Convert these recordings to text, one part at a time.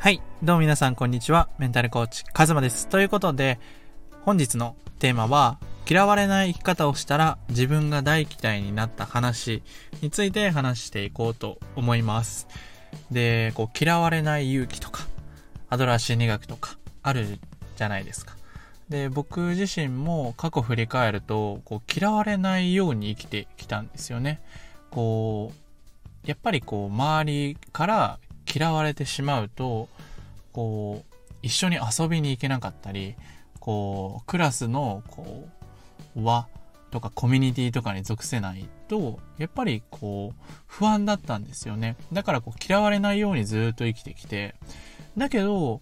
はい。どうも皆さん、こんにちは。メンタルコーチ、カズマです。ということで、本日のテーマは、嫌われない生き方をしたら自分が大嫌いになった話について話していこうと思います。で、こう、嫌われない勇気とか、アドラー心理学とか、あるじゃないですか。で、僕自身も過去振り返ると、こう、嫌われないように生きてきたんですよね。こう、やっぱりこう、周りから嫌われてしまうと、こう、一緒に遊びに行けなかったり、こう、クラスの、こう、輪とかコミュニティとかに属せないと、やっぱりこう、不安だったんですよね。だからこう、嫌われないようにずっと生きてきて、だけど、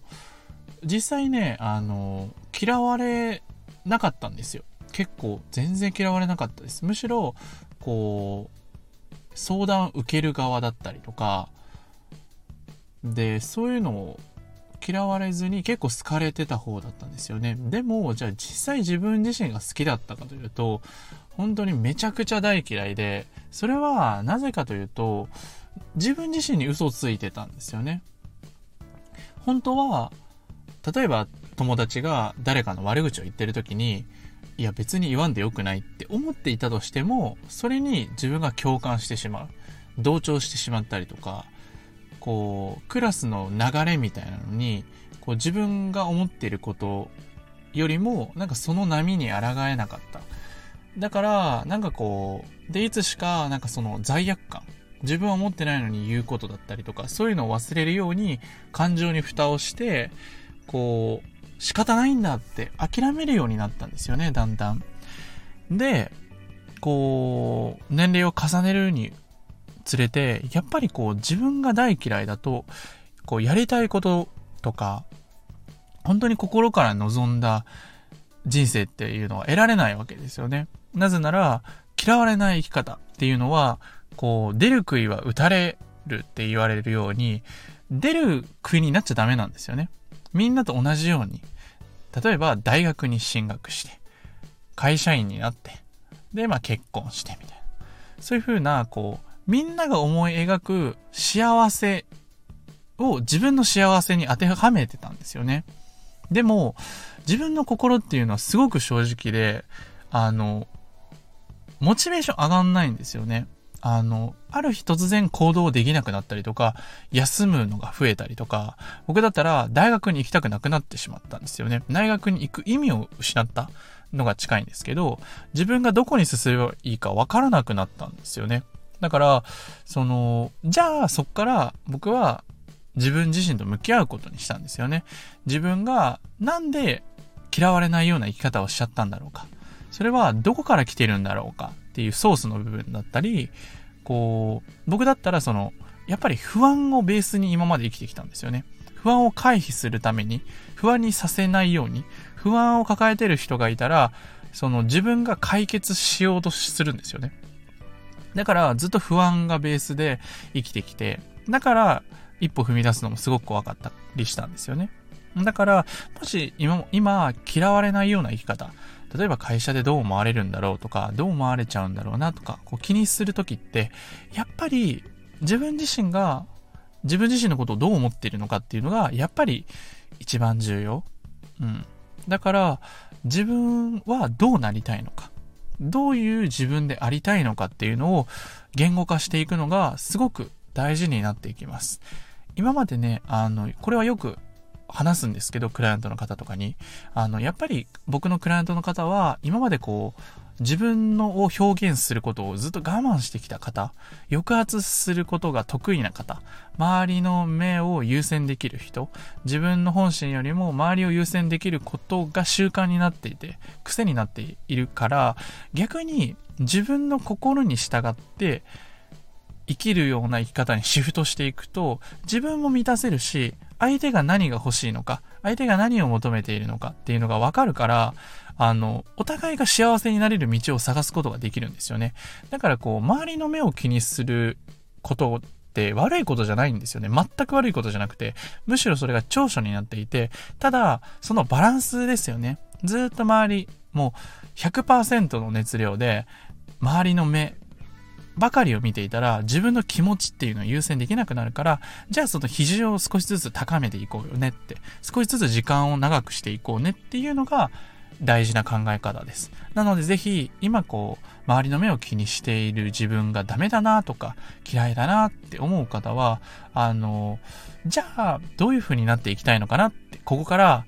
実際ね、あの、嫌われなかったんですよ。結構、全然嫌われなかったです。むしろ、こう、相談受ける側だったりとか、で、そういうのを嫌われずに結構好かれてた方だったんですよね。でも、じゃあ実際自分自身が好きだったかというと、本当にめちゃくちゃ大嫌いで、それはなぜかというと、自分自身に嘘ついてたんですよね。本当は、例えば友達が誰かの悪口を言ってる時に、いや別に言わんでよくないって思っていたとしても、それに自分が共感してしまう。同調してしまったりとか、こう、クラスの流れみたいなのに、こう自分が思っていることよりも、なんかその波に抗えなかった。だから、なんかこう、で、いつしか、なんかその罪悪感。自分は思ってないのに言うことだったりとか、そういうのを忘れるように、感情に蓋をして、こう、仕方ないんだって諦めるようになったんですよね、だんだん。で、こう、年齢を重ねるにつれて、やっぱりこう自分が大嫌いだと、こうやりたいこととか、本当に心から望んだ人生っていうのは得られないわけですよね。なぜなら、嫌われない生き方っていうのは、こう、出る杭は打たれるって言われるように、出る杭になっちゃダメなんですよね。みんなと同じように。例えば、大学に進学して、会社員になって、で、まあ結婚してみたいな。そういうふうな、こう、みんなが思い描く幸せを自分の幸せに当てはめてたんですよね。でも、自分の心っていうのはすごく正直で、あの、モチベーション上がんないんですよね。あの、ある日突然行動できなくなったりとか、休むのが増えたりとか、僕だったら大学に行きたくなくなってしまったんですよね。大学に行く意味を失ったのが近いんですけど、自分がどこに進めばいいかわからなくなったんですよね。だから、その、じゃあそっから僕は自分自身と向き合うことにしたんですよね。自分がなんで嫌われないような生き方をしちゃったんだろうか。それはどこから来てるんだろうかっていうソースの部分だったり、こう、僕だったらその、やっぱり不安をベースに今まで生きてきたんですよね。不安を回避するために、不安にさせないように、不安を抱えてる人がいたら、その自分が解決しようとするんですよね。だからずっと不安がベースで生きてきて、だから一歩踏み出すのもすごく怖かったりしたんですよね。だから、もし今、今嫌われないような生き方、例えば会社でどう思われるんだろうとか、どう思われちゃうんだろうなとか、こう気にするときって、やっぱり自分自身が、自分自身のことをどう思っているのかっていうのが、やっぱり一番重要。うん。だから、自分はどうなりたいのか。どういう自分でありたいのかっていうのを言語化していくのがすごく大事になっていきます。今までね、あの、これはよく話すんですけど、クライアントの方とかに。あの、やっぱり僕のクライアントの方は、今までこう、自分のを表現することをずっと我慢してきた方、抑圧することが得意な方、周りの目を優先できる人、自分の本心よりも周りを優先できることが習慣になっていて、癖になっているから、逆に自分の心に従って、生きるような生き方にシフトしていくと、自分も満たせるし、相手が何が欲しいのか、相手が何を求めているのかっていうのがわかるから、あの、お互いが幸せになれる道を探すことができるんですよね。だからこう、周りの目を気にすることって悪いことじゃないんですよね。全く悪いことじゃなくて、むしろそれが長所になっていて、ただ、そのバランスですよね。ずっと周り、もう100%の熱量で、周りの目ばかりを見ていたら、自分の気持ちっていうのを優先できなくなるから、じゃあその比重を少しずつ高めていこうよねって、少しずつ時間を長くしていこうねっていうのが、大事な考え方です。なのでぜひ、今こう、周りの目を気にしている自分がダメだなとか、嫌いだなって思う方は、あの、じゃあ、どういう風になっていきたいのかなって、ここから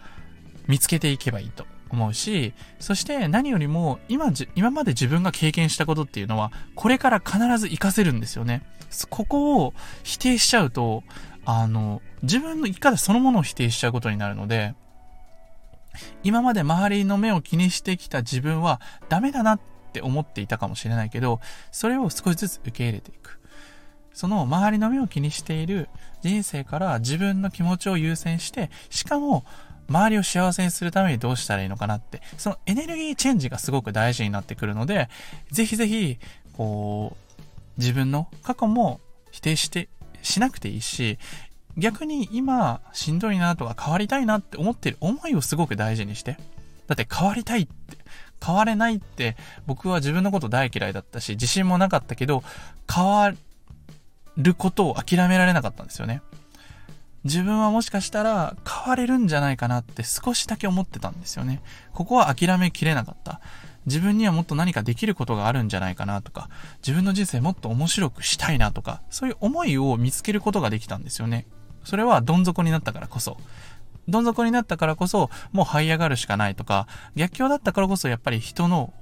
見つけていけばいいと思うし、そして何よりも、今、今まで自分が経験したことっていうのは、これから必ず活かせるんですよね。ここを否定しちゃうと、あの、自分の生き方そのものを否定しちゃうことになるので、今まで周りの目を気にしてきた自分はダメだなって思っていたかもしれないけど、それを少しずつ受け入れていく。その周りの目を気にしている人生から自分の気持ちを優先して、しかも周りを幸せにするためにどうしたらいいのかなって、そのエネルギーチェンジがすごく大事になってくるので、ぜひぜひ、こう、自分の過去も否定して、しなくていいし、逆に今しんどいなとか変わりたいなって思ってる思いをすごく大事にして。だって変わりたいって、変われないって僕は自分のこと大嫌いだったし、自信もなかったけど、変わることを諦められなかったんですよね。自分はもしかしたら変われるんじゃないかなって少しだけ思ってたんですよね。ここは諦めきれなかった。自分にはもっと何かできることがあるんじゃないかなとか、自分の人生もっと面白くしたいなとか、そういう思いを見つけることができたんですよね。それはどん底になったからこそ。どん底になったからこそ、もう這い上がるしかないとか、逆境だったからこそやっぱり人の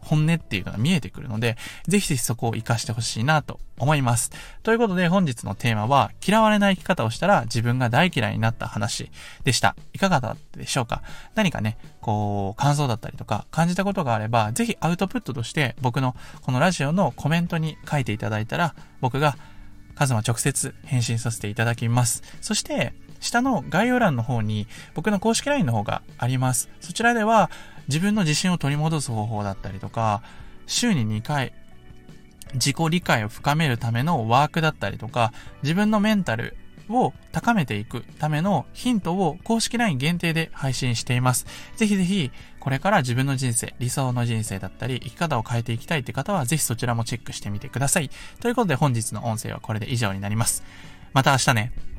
本音っていうのが見えてくるので、ぜひぜひそこを活かしてほしいなと思います。ということで本日のテーマは、嫌われない生き方をしたら自分が大嫌いになった話でした。いかがだったでしょうか？何かね、こう、感想だったりとか感じたことがあれば、ぜひアウトプットとして僕のこのラジオのコメントに書いていただいたら、僕がカズマ直接返信させていただきます。そして、下の概要欄の方に僕の公式 LINE の方があります。そちらでは自分の自信を取り戻す方法だったりとか、週に2回自己理解を深めるためのワークだったりとか、自分のメンタルを高めていくためのヒントを公式 LINE 限定で配信しています。ぜひぜひ、これから自分の人生、理想の人生だったり、生き方を変えていきたいって方は、ぜひそちらもチェックしてみてください。ということで本日の音声はこれで以上になります。また明日ね。